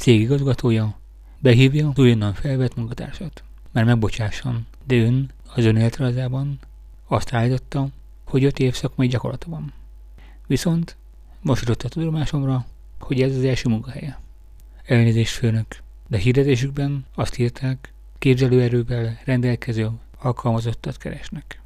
cég igazgatója behívja az újonnan felvett munkatársat, mert megbocsásson, de ön az önéletrajzában azt állította, hogy öt év szakmai gyakorlata van. Viszont most jutott a tudomásomra, hogy ez az első munkahelye. Elnézést főnök, de hirdetésükben azt írták, képzelőerővel rendelkező alkalmazottat keresnek.